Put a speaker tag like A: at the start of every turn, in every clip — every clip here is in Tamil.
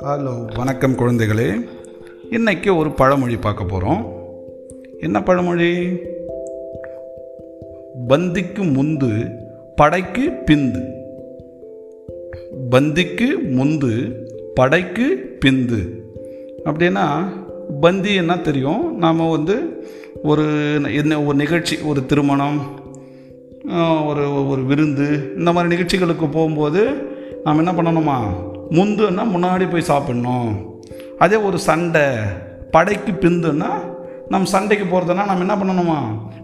A: ஹலோ வணக்கம் குழந்தைகளே. இன்னைக்கு ஒரு பழமொழி பார்க்க போகிறோம் என்ன பழமொழி? பந்திக்கு முந்து படைக்கு பிந்து. பந்திக்கு முந்து படைக்கு பிந்து. அப்படின்னா பந்தி என்ன தெரியும்? நாம் வந்து ஒரு என்ன ஒரு நிகழ்ச்சி ஒரு திருமணம் ஒரு ஒரு விருந்து இந்த மாதிரி நிகழ்ச்சிகளுக்கு போகும்போது நாம் என்ன பண்ணணுமா? முந்துன்னா முன்னாடி போய் சாப்பிட்ணும். அதே ஒரு சண்டை படைக்கு பிந்துன்னா நம்ம சண்டைக்கு போகிறதுனா நம்ம என்ன பண்ணணுமா?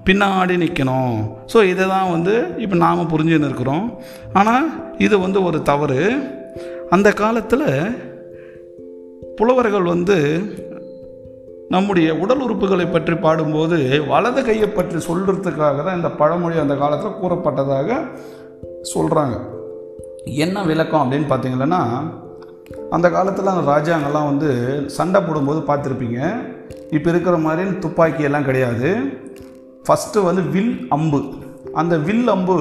A: பின்னாடி நிற்கணும் ஸோ இதை தான் வந்து இப்போ நாம் புரிஞ்சுன்னு இருக்கிறோம். ஆனால் இது வந்து ஒரு தவறு. அந்த காலத்தில் புலவர்கள் வந்து நம்முடைய உடல் உறுப்புகளை பற்றி பாடும்போது வலது கையை பற்றி சொல்கிறதுக்காக தான் இந்த பழமொழி அந்த காலத்தில் கூறப்பட்டதாக சொல்கிறாங்க என்ன விளக்கம் அப்படின்னு பார்த்தீங்கன்னா அந்த காலத்தில் அந்த ராஜாங்கெல்லாம் வந்து சண்டை போடும்போது பார்த்துருப்பீங்க. இப்போ இருக்கிற மாதிரி துப்பாக்கி எல்லாம் கிடையாது. ஃபஸ்ட்டு வந்து வில் அம்பு. அந்த வில் அம்பு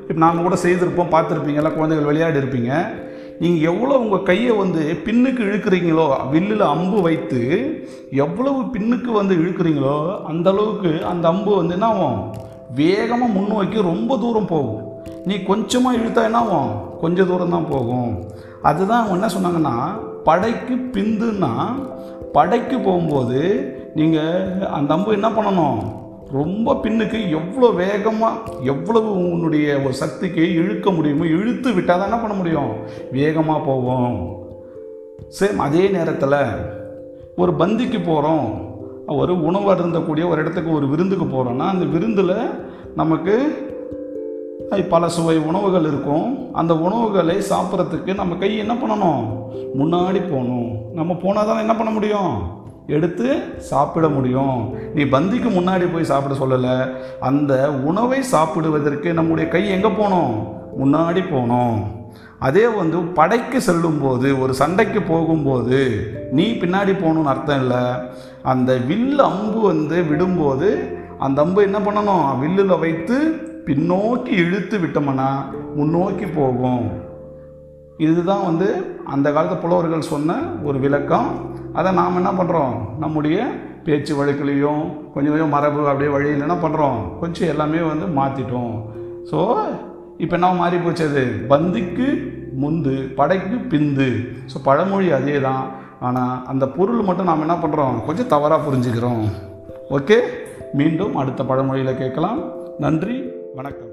A: இப்போ நாங்கள் கூட செய்திருப்போம் பார்த்துருப்பீங்கல்ல குழந்தைகள் விளையாடி இருப்பீங்க நீங்கள் எவ்வளோ உங்கள் கையை வந்து பின்னுக்கு இழுக்கிறீங்களோ வில்லில் அம்பு வைத்து எவ்வளவு பின்னுக்கு வந்து இழுக்கிறீங்களோ அந்த அளவுக்கு அந்த அம்பு வந்து என்ன ஆகும்? வேகமாக முன்னோக்கி ரொம்ப தூரம் போகும். நீ கொஞ்சமாக இழுத்தா என்ன ஆகும்? கொஞ்சம் தூரம் தான் போகும். அதுதான் அவங்க என்ன சொன்னாங்கன்னா படைக்கு பிந்துன்னா படைக்கு போகும்போது நீங்கள் அந்த அம்பு என்ன பண்ணணும்? ரொம்ப பின்னுக்கு எவ்வளோ வேகமாக எவ்வளவு உன்னுடைய ஒரு சக்திக்கு இழுக்க முடியுமோ இழுத்து விட்டால் தான் என்ன பண்ண முடியும்? வேகமாக போகும் சேம் அதே நேரத்தில் ஒரு பந்திக்கு போகிறோம் ஒரு உணவு அருந்தக்கூடிய ஒரு இடத்துக்கு ஒரு விருந்துக்கு போகிறோன்னா அந்த விருந்தில் நமக்கு பல சுவை உணவுகள் இருக்கும். அந்த உணவுகளை சாப்பிட்றதுக்கு நம்ம கை என்ன பண்ணணும்? முன்னாடி போகணும். நம்ம போனால் தான் என்ன பண்ண முடியும்? எடுத்து சாப்பிட முடியும். நீ பந்திக்கு முன்னாடி போய் சாப்பிட சொல்லலை. அந்த உணவை சாப்பிடுவதற்கு நம்முடைய கை எங்கே போகணும் முன்னாடி போகணும் அதே வந்து படைக்கு செல்லும்போது ஒரு சண்டைக்கு போகும்போது நீ பின்னாடி போகணும்னு அர்த்தம் இல்லை. அந்த வில் அம்பு வந்து விடும்போது அந்த அம்பு என்ன பண்ணணும்? வில்லில் வைத்து பின்னோக்கி இழுத்து விட்டோம்னா முன்னோக்கி போகும். இதுதான் வந்து அந்த காலத்து புலவர்கள் சொன்ன ஒரு விளக்கம். அதை நாம் என்ன பண்ணுறோம் நம்முடைய பேச்சு வழக்குலேயும் கொஞ்சம் கொஞ்சம் மரபு அப்படியே வழியில் என்ன பண்ணுறோம் கொஞ்சம் எல்லாமே வந்து மாற்றிட்டோம் ஸோ இப்போ என்ன மாறி போச்சு அது? பந்துக்கு முந்து படைக்கு பிந்து. ஸோ பழமொழி அதே தான் ஆனால் அந்த பொருள் மட்டும் நாம் என்ன பண்ணுறோம் கொஞ்சம் தவறாக புரிஞ்சுக்கிறோம். ஓகே மீண்டும் அடுத்த பழமொழியில் கேட்கலாம். நன்றி வணக்கம்.